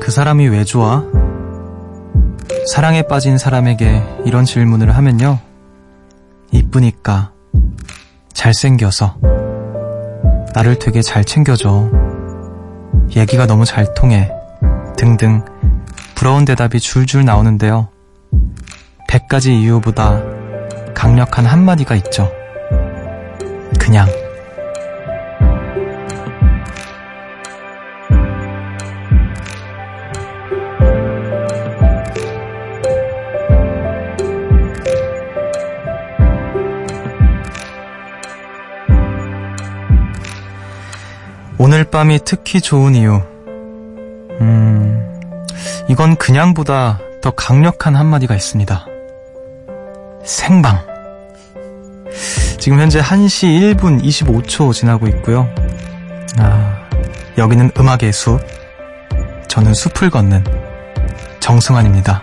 그 사람이 왜 좋아? 사랑에 빠진 사람에게 이런 질문을 하면요. 이쁘니까, 잘생겨서, 나를 되게 잘 챙겨줘. 얘기가 너무 잘 통해. 등등 부러운 대답이 줄줄 나오는데요. 100가지 이유보다 강력한 한마디가 있죠. 그냥. 밤이 특히 좋은 이유. 음, 이건 그냥보다 더 강력한 한마디가 있습니다. 생방. 지금 현재 1시 1분 25초 지나고 있고요. 아, 여기는 음악의 숲. 저는 숲을 걷는 정승환입니다.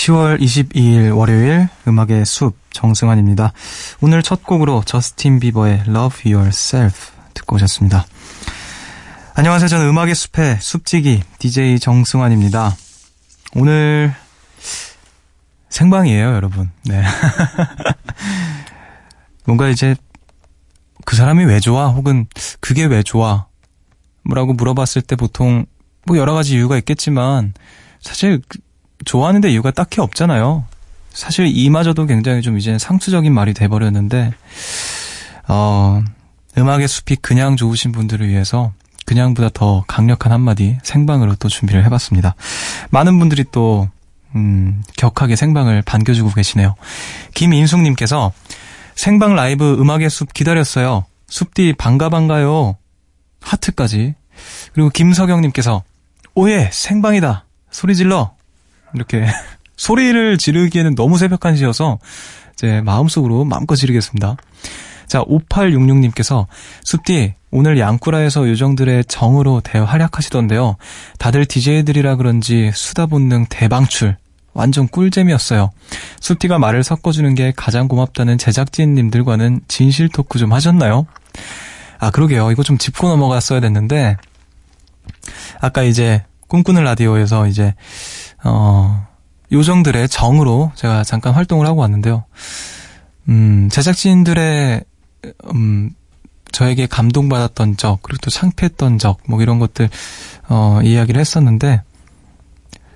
10월 22일 월요일 음악의 숲 정승환입니다. 오늘 첫 곡으로 저스틴 비버의 Love Yourself 듣고 오셨습니다. 안녕하세요. 저는 음악의 숲의 숲지기 DJ 정승환입니다. 오늘 생방이에요, 여러분. 네. 뭔가 이제 그 사람이 왜 좋아? 혹은 그게 왜 좋아? 뭐라고 물어봤을 때 보통 뭐 여러 가지 이유가 있겠지만 사실 좋아하는데 이유가 딱히 없잖아요. 사실 이마저도 굉장히 좀 이제 상투적인 말이 돼버렸는데, 어, 음악의 숲이 그냥 좋으신 분들을 위해서 그냥보다 더 강력한 한마디 생방으로 또 준비를 해봤습니다. 많은 분들이 또, 음, 격하게 생방을 반겨주고 계시네요. 김인숙님께서 생방 라이브 음악의 숲 기다렸어요. 숲디 반가 반가요. 하트까지. 그리고 김석영님께서 오예 생방이다. 소리 질러. 이렇게 소리를 지르기에는 너무 새벽 1시여서 이제 마음속으로 마음껏 지르겠습니다. 자, 5866님께서 숲디 오늘 양쿠라에서 요정들의 정으로 대활약하시던데요. 다들 DJ들이라 그런지 수다 본능 대방출. 완전 꿀잼이었어요. 숲디가 말을 섞어주는 게 가장 고맙다는 제작진님들과는 진실 토크 좀 하셨나요? 아, 그러게요. 이거 좀 짚고 넘어갔어야 됐는데, 아까 이제 꿈꾸는 라디오에서 이제 어, 요정들의 정으로 제가 잠깐 활동을 하고 왔는데요. 음, 제작진들의, 음, 저에게 감동받았던 적, 그리고 또 창피했던 적, 뭐 이런 것들, 어, 이야기를 했었는데,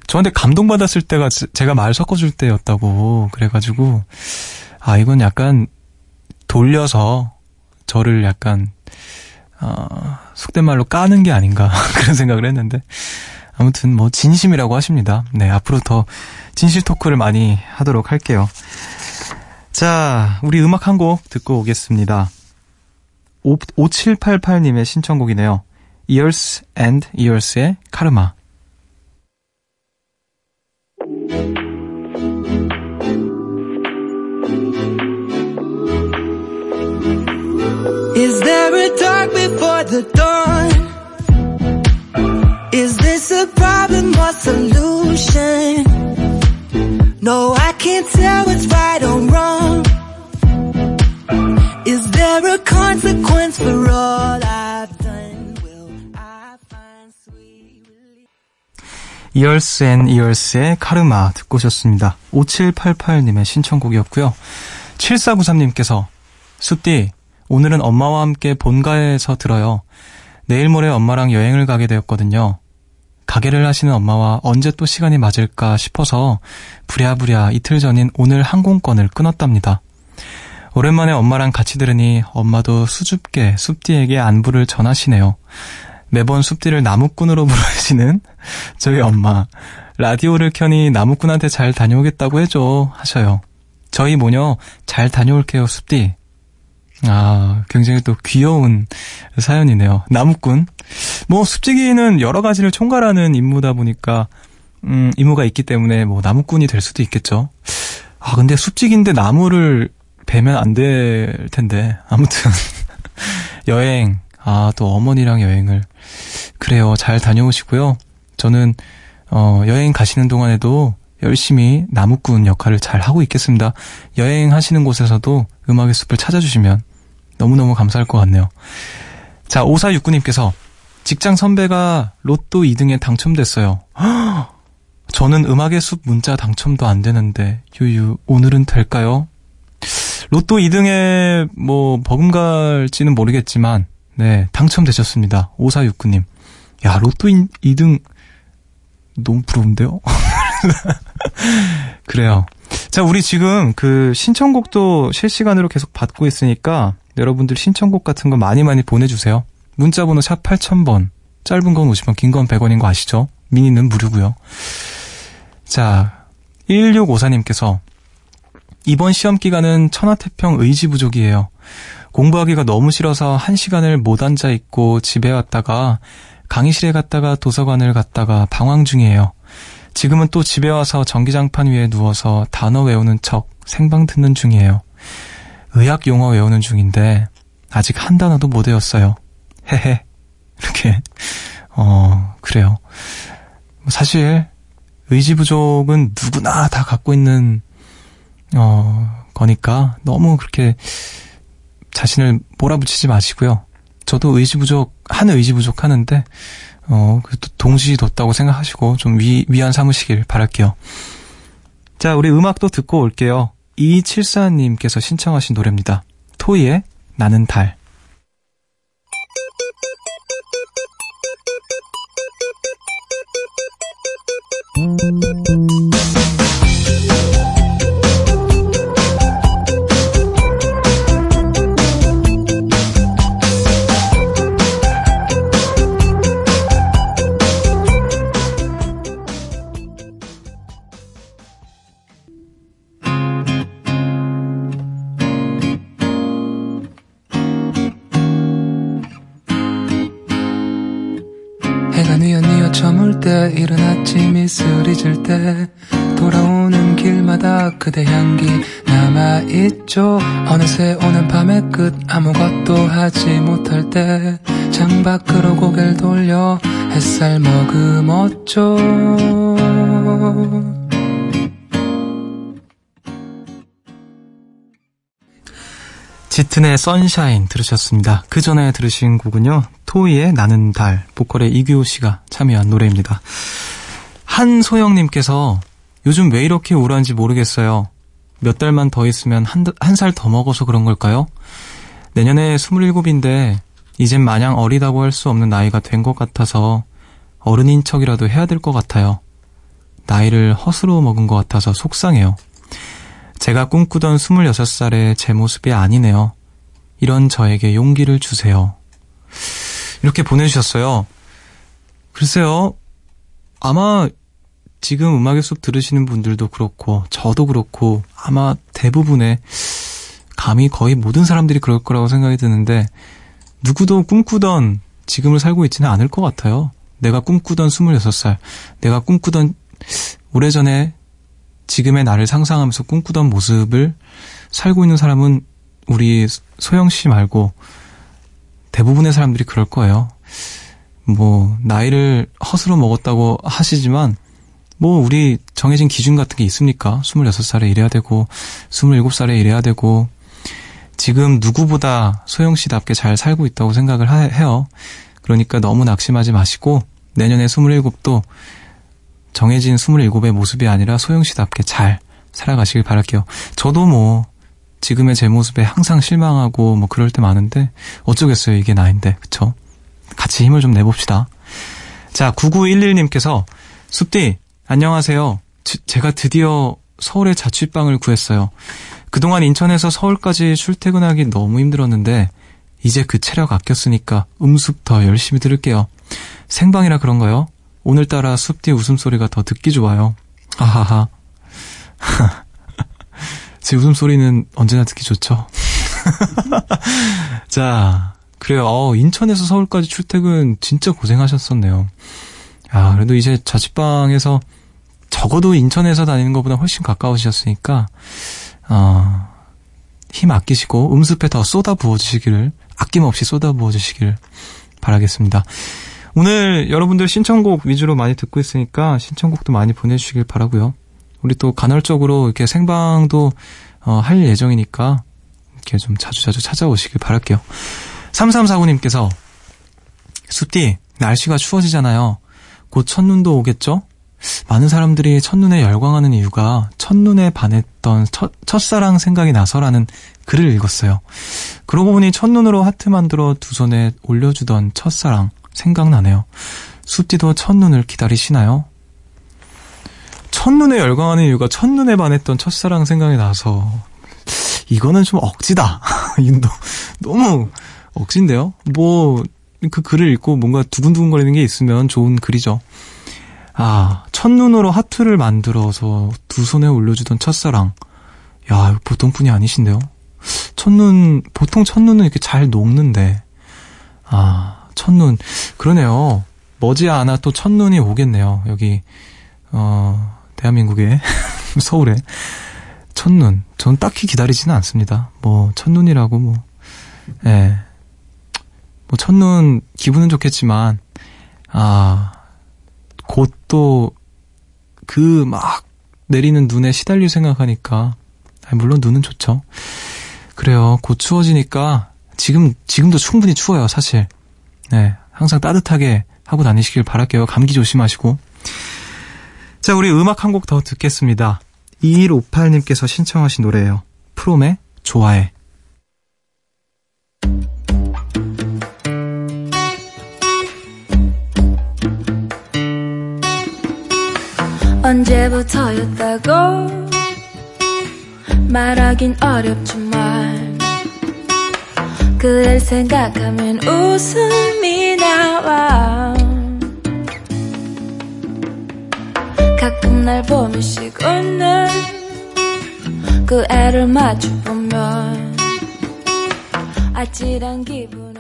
저한테 감동받았을 때가 제가 말 섞어줄 때였다고, 그래가지고, 아, 이건 약간 돌려서 저를 약간, 어, 속된 말로 까는 게 아닌가, 그런 생각을 했는데, 아무튼 뭐 진심이라고 하십니다. 네, 앞으로 더 진실 토크를 많이 하도록 할게요. 자, 우리 음악 한 곡 듣고 오겠습니다. 5, 5788님의 신청곡이네요. Years and Years의 카르마. A problem or solution? No, I can't tell what's right or wrong. Is there a consequence for all I've done? Will I find sweet relief? Years and Years의 카르마 듣고 오셨습니다. 5788님의 신청곡이었고요. 7493님께서 숲디 오늘은 엄마와 함께 본가에서 들어요. 내일 모레 엄마랑 여행을 가게 되었거든요. 가게를 하시는 엄마와 언제 또 시간이 맞을까 싶어서 부랴부랴 이틀 전인 오늘 항공권을 끊었답니다. 오랜만에 엄마랑 같이 들으니 엄마도 수줍게 숲디에게 안부를 전하시네요. 매번 숲디를 나무꾼으로 부르시는 저희 엄마. 라디오를 켜니 나무꾼한테 잘 다녀오겠다고 해줘 하셔요. 저희 모녀 잘 다녀올게요, 숲디. 아, 굉장히 또 귀여운 사연이네요. 나무꾼. 뭐, 숲지기는 여러 가지를 총괄하는 임무다 보니까, 음, 임무가 있기 때문에 뭐, 나무꾼이 될 수도 있겠죠. 아, 근데 숲지기인데 나무를 베면 안 될 텐데. 아무튼. 여행. 아, 또 어머니랑 여행을. 그래요. 잘 다녀오시고요. 저는, 어, 여행 가시는 동안에도 열심히 나무꾼 역할을 잘 하고 있겠습니다. 여행하시는 곳에서도 음악의 숲을 찾아주시면 너무너무 감사할 것 같네요. 자, 5469님께서 직장 선배가 로또 2등에 당첨됐어요. 저는 음악의 숲 문자 당첨도 안 되는데, 유유, 오늘은 될까요? 로또 2등에 뭐 버금갈지는 모르겠지만, 네, 당첨되셨습니다. 5469님. 야, 로또 2등 너무 부러운데요? 그래요. 자, 우리 지금 그 신청곡도 실시간으로 계속 받고 있으니까 여러분들 신청곡 같은 거 많이 많이 보내주세요. 문자번호 샵 8000번. 짧은 건 50원, 긴 건 100원인 거 아시죠? 미니는 무료고요. 자, 1654님께서 이번 시험 기간은 천하태평 의지 부족이에요. 공부하기가 너무 싫어서 한 시간을 못 앉아 있고 집에 왔다가 강의실에 갔다가 도서관을 갔다가 방황 중이에요. 지금은 또 집에 와서 전기장판 위에 누워서 단어 외우는 척 생방 듣는 중이에요. 의학 용어 외우는 중인데 아직 한 단어도 못 외웠어요. 헤헤. 이렇게 어 그래요. 사실 의지 부족은 누구나 다 갖고 있는 어 거니까 너무 그렇게 자신을 몰아붙이지 마시고요. 저도 의지 부족 한 의지 부족 하는데 어 동시 뒀다고 생각하시고 좀 위, 위안 삼으시길 바랄게요. 자, 우리 음악도 듣고 올게요. 2274님께서 신청하신 노래입니다. 토이의 나는 달. 질때 돌아오는 길마다 그대 향기 남아있죠 어느새 오는 밤의 끝 아무것도 하지 못할 때 창밖으로 고개를 돌려 햇살 머금었죠 짙은의 선샤인 들으셨습니다. 그 전에 들으신 곡은요. 토이의 나는 달, 보컬의 이규호 씨가 참여한 노래입니다. 한소영님께서 요즘 왜 이렇게 우울한지 모르겠어요. 몇 달만 더 있으면 한, 한살 더 먹어서 그런 걸까요? 내년에 27인데 이젠 마냥 어리다고 할 수 없는 나이가 된 것 같아서 어른인 척이라도 해야 될 것 같아요. 나이를 허스로 먹은 것 같아서 속상해요. 제가 꿈꾸던 26살의 제 모습이 아니네요. 이런 저에게 용기를 주세요. 이렇게 보내주셨어요. 글쎄요, 아마 지금 음악의 숲 들으시는 분들도 그렇고, 저도 그렇고, 아마 대부분의, 감히 거의 모든 사람들이 그럴 거라고 생각이 드는데, 누구도 꿈꾸던 지금을 살고 있지는 않을 것 같아요. 내가 꿈꾸던 26살, 내가 꿈꾸던 오래전에 지금의 나를 상상하면서 꿈꾸던 모습을 살고 있는 사람은 우리 소영 씨 말고 대부분의 사람들이 그럴 거예요. 뭐, 나이를 허스로 먹었다고 하시지만, 뭐, 우리 정해진 기준 같은 게 있습니까? 26살에 이래야 되고, 27살에 이래야 되고, 지금 누구보다 소영 씨답게 잘 살고 있다고 생각을 하, 해요. 그러니까 너무 낙심하지 마시고, 내년에 27도 정해진 27의 모습이 아니라 소영 씨답게 잘 살아가시길 바랄게요. 저도 뭐, 지금의 제 모습에 항상 실망하고 뭐 그럴 때 많은데, 어쩌겠어요. 이게 나인데. 그쵸? 같이 힘을 좀 내봅시다. 자, 9911님께서, 숲디, 안녕하세요. 지, 제가 드디어 서울에 자취방을 구했어요. 그동안 인천에서 서울까지 출퇴근하기 너무 힘들었는데, 이제 그 체력 아꼈으니까 음습 더 열심히 들을게요. 생방이라 그런가요? 오늘따라 숲디 웃음소리가 더 듣기 좋아요. 아하하. 제 웃음소리는 언제나 듣기 좋죠. 자, 그래요. 어, 인천에서 서울까지 출퇴근 진짜 고생하셨었네요. 아, 그래도 이제 자취방에서 적어도 인천에서 다니는 것보다 훨씬 가까우셨으니까, 어, 힘 아끼시고 음습에 더 쏟아 부어주시기를, 아낌없이 쏟아 부어주시기를 바라겠습니다. 오늘 여러분들 신청곡 위주로 많이 듣고 있으니까 신청곡도 많이 보내주시길 바라고요. 우리 또 간헐적으로 이렇게 생방도 어, 할 예정이니까 이렇게 좀 자주자주 찾아오시길 바랄게요. 3349님께서 숲디 날씨가 추워지잖아요. 곧 첫눈도 오겠죠? 많은 사람들이 첫눈에 열광하는 이유가 첫눈에 반했던 첫, 첫사랑 생각이 나서라는 글을 읽었어요. 그러고 보니 첫눈으로 하트 만들어 두 손에 올려주던 첫사랑 생각나네요. 숲디도 첫눈을 기다리시나요? 첫눈에 열광하는 이유가 첫눈에 반했던 첫사랑 생각이 나서 이거는 좀 억지다. 너무 억진데요? 뭐, 그 글을 읽고 뭔가 두근두근거리는 게 있으면 좋은 글이죠. 아, 첫눈으로 하트를 만들어서 두 손에 올려주던 첫사랑. 야, 보통 분이 아니신데요? 첫눈, 보통 첫눈은 이렇게 잘 녹는데. 아, 첫눈. 그러네요. 머지않아 또 첫눈이 오겠네요. 여기, 어, 대한민국에, 서울에. 첫눈. 전 딱히 기다리지는 않습니다. 뭐, 첫눈이라고 뭐, 예. 뭐, 첫눈, 기분은 좋겠지만, 아, 곧 또, 그 막 내리는 눈에 시달릴 생각하니까, 물론 눈은 좋죠. 그래요. 곧 추워지니까, 지금, 지금도 충분히 추워요, 사실. 네. 항상 따뜻하게 하고 다니시길 바랄게요. 감기 조심하시고. 자, 우리 음악 한 곡 더 듣겠습니다. 2158님께서 신청하신 노래예요. 프롬의 좋아해. 언제부터였다고 말하긴 어렵지만 그를 생각하면 웃음이 나와. 가끔 날 보면씩 웃는 그 애를 마주보면 아찔한 기분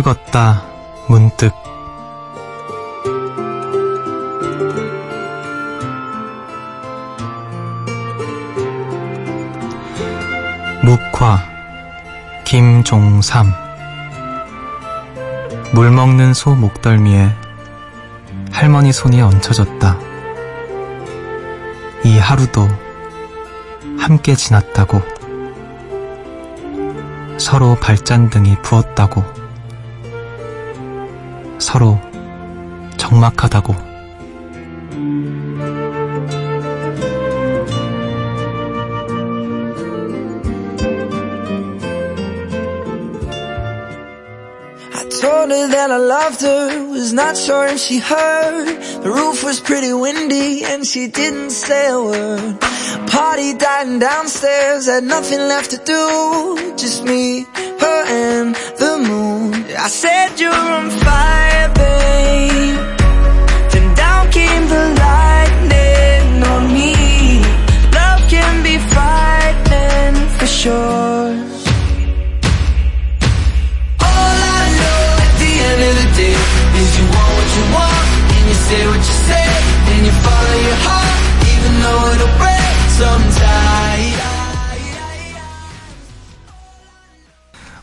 숲을 걷다. 문득. 묵화 김종삼. 물 먹는 소 목덜미에 할머니 손이 얹혀졌다. 이 하루도 함께 지났다고. 서로 발잔등이 부었다고 서로 적막하다고 I told her that I loved her, was not sure if she heard. The roof was pretty windy and she didn't say a word. Party dying downstairs, had nothing left to do. Just me, her and the moon. I said you're on fire, babe.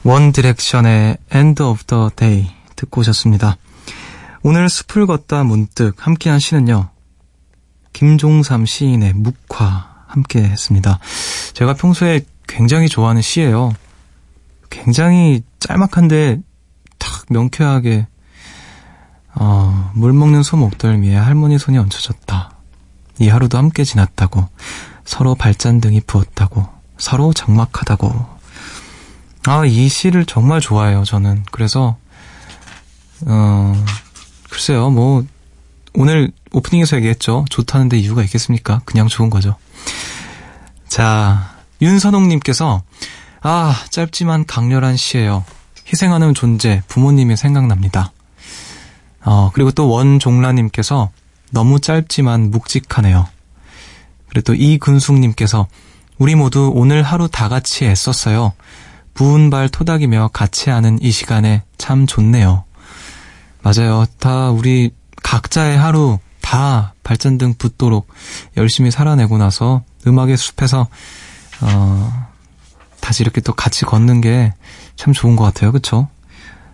원 디렉션의 End of the Day 듣고 오셨습니다. 오늘 숲을 걷다 문득 함께한 시는요. 김종삼 시인의 묵화 함께 했습니다. 제가 평소에 굉장히 좋아하는 시예요. 굉장히 짤막한데 탁 명쾌하게 어, 물 먹는 소 목덜미에 할머니 손이 얹혀졌다. 이 하루도 함께 지났다고 서로 발잔등이 부었다고 서로 적막하다고 아, 이 시를 정말 좋아해요, 저는. 그래서, 어, 글쎄요, 뭐, 오늘 오프닝에서 얘기했죠. 좋다는데 이유가 있겠습니까? 그냥 좋은 거죠. 자, 윤선홍님께서, 아, 짧지만 강렬한 시예요. 희생하는 존재, 부모님이 생각납니다. 어, 그리고 또 원종라님께서, 너무 짧지만 묵직하네요. 그리고 또 이근숙님께서, 우리 모두 오늘 하루 다 같이 애썼어요. 부은 발 토닥이며 같이 하는 이 시간에 참 좋네요. 맞아요. 다 우리 각자의 하루 다 발전등 붙도록 열심히 살아내고 나서 음악의 숲에서 어 다시 이렇게 또 같이 걷는 게 참 좋은 것 같아요. 그쵸?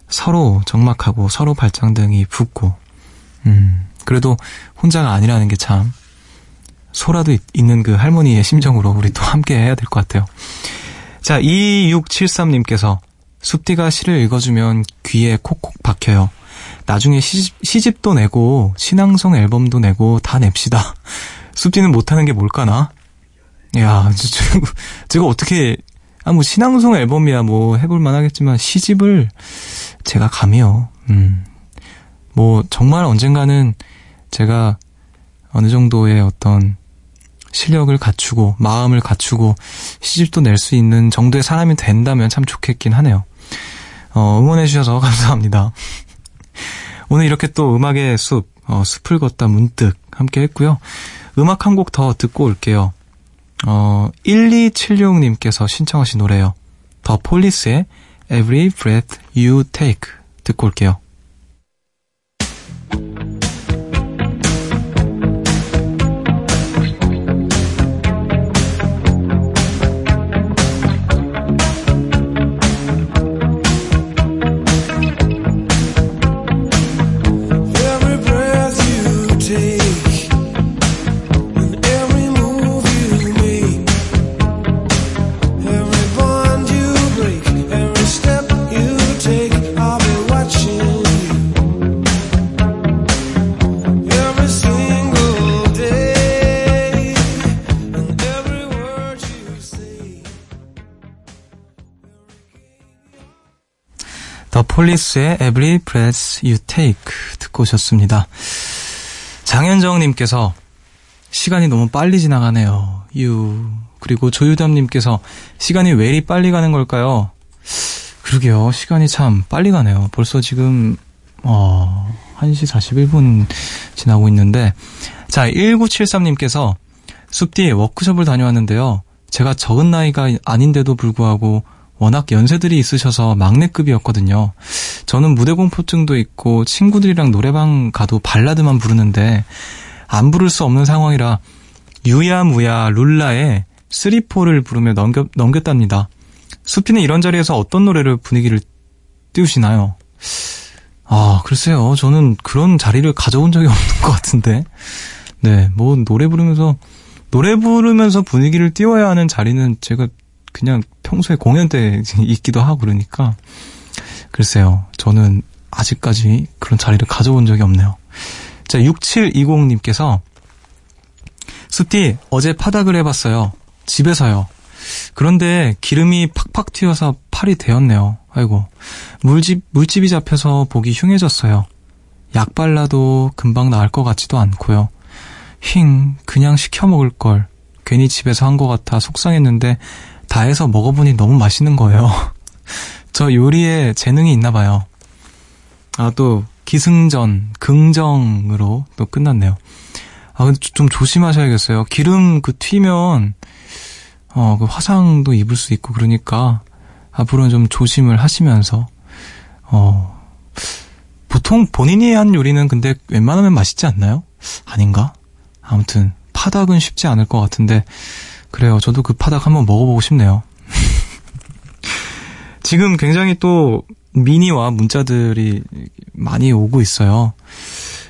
서로 적막하고 서로 발전등이 붙고 음 그래도 혼자가 아니라는 게 참 소라도 있, 있는 그 할머니의 심정으로 우리 또 함께 해야 될 것 같아요. 자, 2673님께서 숲디가 시를 읽어주면 귀에 콕콕 박혀요. 나중에 시집, 시집도 내고 신앙송 앨범도 내고 다 냅시다. 숲디는 못하는 게 뭘까나? 야, 제가, 제가 어떻게 아 뭐 신앙송 앨범이야 뭐 해볼 만 하겠지만 시집을 제가 감이요. 음. 뭐 정말 언젠가는 제가 어느 정도의 어떤 실력을 갖추고 마음을 갖추고 시집도 낼 수 있는 정도의 사람이 된다면 참 좋겠긴 하네요. 어, 응원해 주셔서 감사합니다. 오늘 이렇게 또 음악의 숲, 어, 숲을 걷다 문득 함께 했고요. 음악 한 곡 더 듣고 올게요. 어, 1276님께서 신청하신 노래요. 더 폴리스의 Every Breath You Take 듣고 올게요. 폴리스의 Every Breath You Take 듣고 오셨습니다. 장현정님께서 시간이 너무 빨리 지나가네요. 유 그리고 조유담님께서 시간이 왜 이리 빨리 가는 걸까요? 그러게요. 시간이 참 빨리 가네요. 벌써 지금 어 1시 41분 지나고 있는데 자 1973님께서 숲디 워크숍을 다녀왔는데요. 제가 적은 나이가 아닌데도 불구하고 워낙 연세들이 있으셔서 막내급이었거든요. 저는 무대 공포증도 있고 친구들이랑 노래방 가도 발라드만 부르는데 안 부를 수 없는 상황이라 유야무야 룰라의 쓰리포를 부르며 넘겨, 넘겼답니다. 수피는 이런 자리에서 어떤 노래를 분위기를 띄우시나요? 아, 글쎄요. 저는 그런 자리를 가져온 적이 없는 것 같은데. 네, 뭐, 노래 부르면서, 노래 부르면서 분위기를 띄워야 하는 자리는 제가 그냥 평소에 공연 때 있기도 하고 그러니까. 글쎄요. 저는 아직까지 그런 자리를 가져본 적이 없네요. 자, 6720님께서, 숲디, 어제 파닥을 해봤어요. 집에서요. 그런데 기름이 팍팍 튀어서 팔이 되었네요. 아이고. 물집, 물집이 잡혀서 보기 흉해졌어요. 약 발라도 금방 나을 것 같지도 않고요. 힝, 그냥 시켜 먹을 걸. 괜히 집에서 한 것 같아 속상했는데 다 해서 먹어보니 너무 맛있는 거예요. 저 요리에 재능이 있나 봐요. 아, 또 기승전, 긍정으로 또 끝났네요. 아, 근데 좀 조심하셔야겠어요. 기름 그 튀면 어, 그 화상도 입을 수 있고 그러니까 앞으로는 좀 조심을 하시면서 어 보통 본인이 한 요리는 근데 웬만하면 맛있지 않나요? 아닌가? 아무튼 파닭은 쉽지 않을 것 같은데 그래요. 저도 그 파닭 한번 먹어보고 싶네요. 지금 굉장히 또 미니와 문자들이 많이 오고 있어요.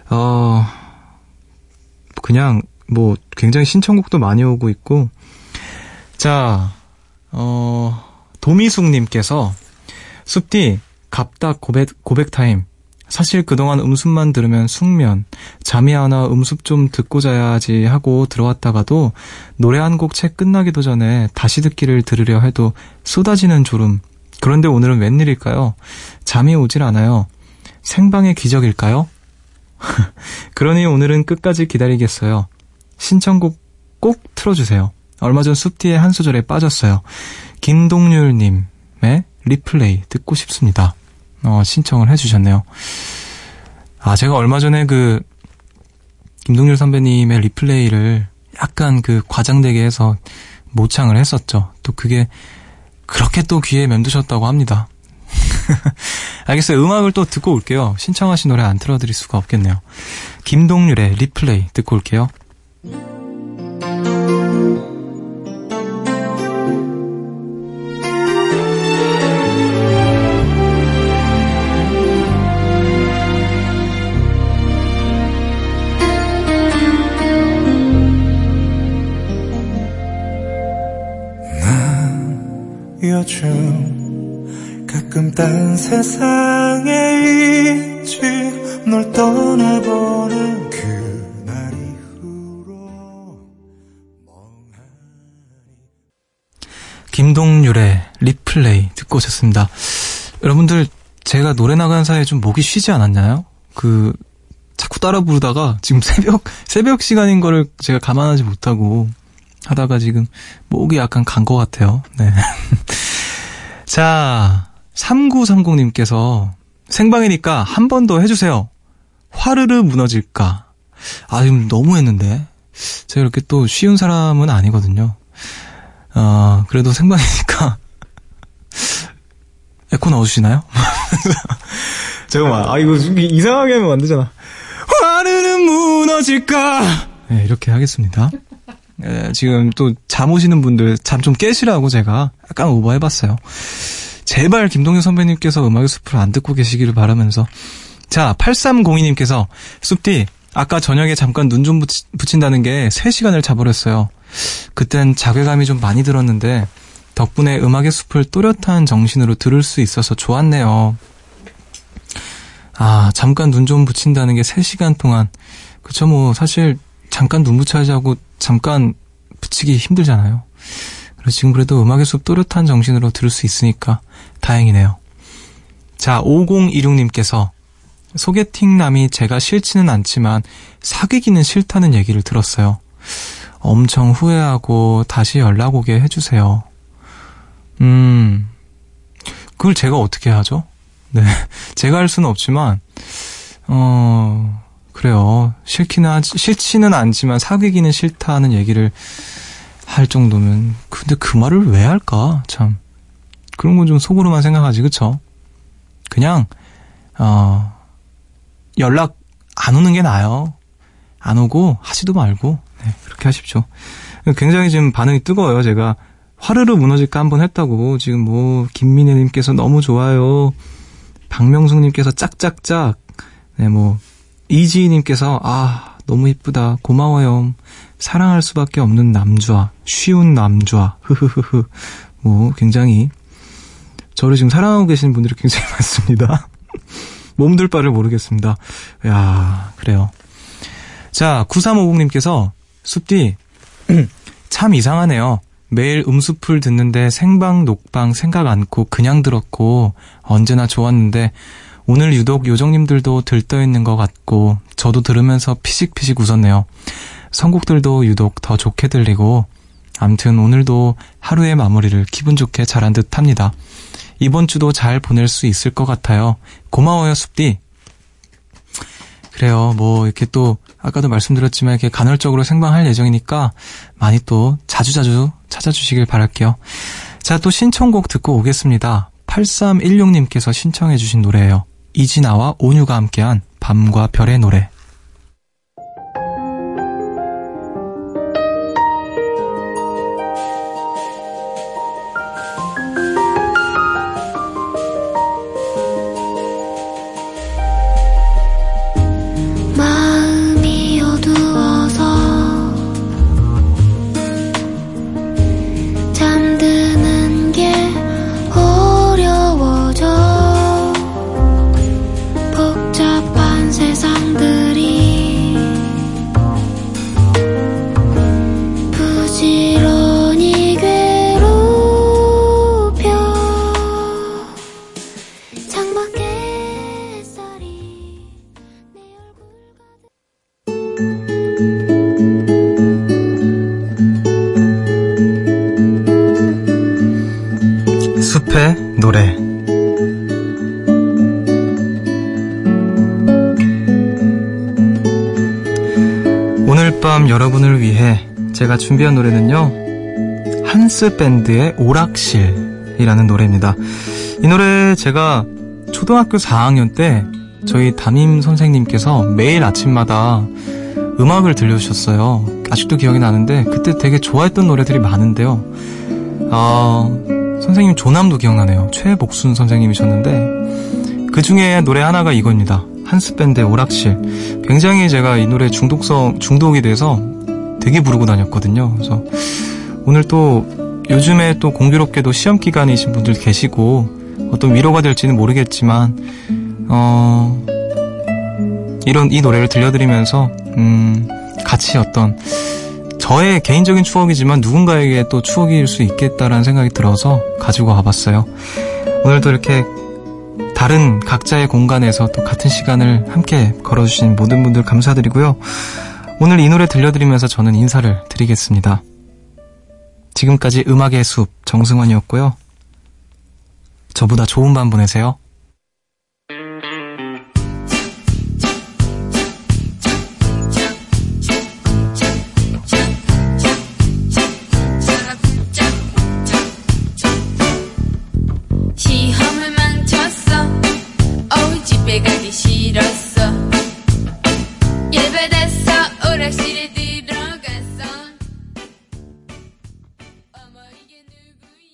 어 그냥 뭐 굉장히 신청곡도 많이 오고 있고 자, 어, 도미숙님께서, 숲디, 갑툭 고백, 고백 타임. 사실 그동안 음습만 들으면 숙면, 잠이 안 와 음습 좀 듣고 자야지 하고 들어왔다가도 노래 한 곡 채 끝나기도 전에 다시 듣기를 들으려 해도 쏟아지는 졸음. 그런데 오늘은 웬일일까요? 잠이 오질 않아요. 생방의 기적일까요? 그러니 오늘은 끝까지 기다리겠어요. 신청곡 꼭 틀어주세요. 얼마 전 숲뒤의 한 소절에 빠졌어요. 김동률님의 리플레이 듣고 싶습니다. 어, 신청을 해주셨네요. 아, 제가 얼마 전에 그, 김동률 선배님의 리플레이를 약간 그 과장되게 해서 모창을 했었죠. 또 그게 그렇게 또 귀에 맴드셨다고 합니다. 알겠어요. 음악을 또 듣고 올게요. 신청하신 노래 안 틀어드릴 수가 없겠네요. 김동률의 리플레이 듣고 올게요. 요즘 가끔 딴 세상에 있지 널 떠나보는 그날 이후로 김동률의 리플레이 듣고 오셨습니다. 여러분들 제가 노래 나가는 사이에 좀 목이 쉬지 않았나요? 그 자꾸 따라 부르다가 지금 새벽 새벽 시간인 거를 제가 감안하지 못하고 하다가 지금 목이 약간 간 것 같아요. 네. 자, 3930님께서 생방이니까 한 번 더 해주세요. 화르르 무너질까. 아, 지금 너무 했는데. 제가 이렇게 또 쉬운 사람은 아니거든요. 어, 그래도 생방이니까. 에코 넣어주시나요? 잠깐만, 아, 이거 이상하게 하면 안 되잖아. 화르르 무너질까. 네, 이렇게 하겠습니다. 예, 지금 또 잠 오시는 분들 잠 좀 깨시라고 제가 약간 오버해봤어요. 제발 김동현 선배님께서 음악의 숲을 안 듣고 계시기를 바라면서 자 8302님께서 숲디 아까 저녁에 잠깐 눈 좀 붙인다는 게 3시간을 자버렸어요. 그땐 자괴감이 좀 많이 들었는데 덕분에 음악의 숲을 또렷한 정신으로 들을 수 있어서 좋았네요. 아 잠깐 눈 좀 붙인다는 게 3시간 동안 그쵸 뭐 사실 잠깐 눈 붙여야지 잠깐 붙이기 힘들잖아요. 그래서 지금 그래도 음악의 숲 또렷한 정신으로 들을 수 있으니까 다행이네요. 자, 5026님께서 소개팅 남이 제가 싫지는 않지만 사귀기는 싫다는 얘기를 들었어요. 엄청 후회하고 다시 연락 오게 해주세요. 음, 그걸 제가 어떻게 하죠? 네. 제가 할 수는 없지만, 어, 그래요. 싫기는, 하지, 싫지는 않지만 사귀기는 싫다는 얘기를 할 정도면, 근데 그 말을 왜 할까? 참. 그런 건 좀 속으로만 생각하지, 그쵸? 그냥, 어, 연락 안 오는 게 나아요. 안 오고 하지도 말고, 네, 그렇게 하십시오. 굉장히 지금 반응이 뜨거워요, 제가. 화르르 무너질까 한번 했다고. 지금 뭐, 김민혜님께서 너무 좋아요. 박명숙님께서 짝짝짝. 네, 뭐, 이지희님께서, 아, 너무 이쁘다. 고마워요. 사랑할 수밖에 없는 남주아. 쉬운 남주아. 흐흐흐흐. 뭐, 굉장히, 저를 지금 사랑하고 계시는 분들이 굉장히 많습니다. 몸둘 바를 모르겠습니다. 야 그래요. 자, 9350님께서, 숲디, 참 이상하네요. 매일 음수풀 듣는데 생방, 녹방 생각 않고 그냥 들었고, 언제나 좋았는데, 오늘 유독 요정님들도 들떠있는 것 같고 저도 들으면서 피식피식 웃었네요. 선곡들도 유독 더 좋게 들리고 암튼 오늘도 하루의 마무리를 기분 좋게 잘한 듯 합니다. 이번 주도 잘 보낼 수 있을 것 같아요. 고마워요, 숲디. 그래요, 뭐, 이렇게 또, 아까도 말씀드렸지만, 이렇게 간헐적으로 생방할 예정이니까, 많이 또, 자주자주 찾아주시길 바랄게요. 자, 또 신청곡 듣고 오겠습니다. 8316님께서 신청해주신 노래예요. 이진아와 온유가 함께한 밤과 별의 노래. 밤 여러분을 위해 제가 준비한 노래는요. 한스 밴드의 오락실이라는 노래입니다. 이 노래 제가 초등학교 4학년 때 저희 담임 선생님께서 매일 아침마다 음악을 들려주셨어요. 아직도 기억이 나는데 그때 되게 좋아했던 노래들이 많은데요. 아, 선생님 조남도 기억나네요. 최복순 선생님이셨는데 그 중에 노래 하나가 이겁니다. 한스밴드의 오락실. 굉장히 제가 이 노래 중독성, 중독이 돼서 되게 부르고 다녔거든요. 그래서 오늘 또 요즘에 또 공교롭게도 시험 기간이신 분들 계시고 어떤 위로가 될지는 모르겠지만 어 이런 이 노래를 들려드리면서 음 같이 어떤 저의 개인적인 추억이지만 누군가에게 또 추억일 수 있겠다라는 생각이 들어서 가지고 와봤어요. 오늘도 이렇게 다른 각자의 공간에서 또 같은 시간을 함께 걸어주신 모든 분들 감사드리고요. 오늘 이 노래 들려드리면서 저는 인사를 드리겠습니다. 지금까지 음악의 숲 정승환이었고요. 저보다 좋은 밤 보내세요.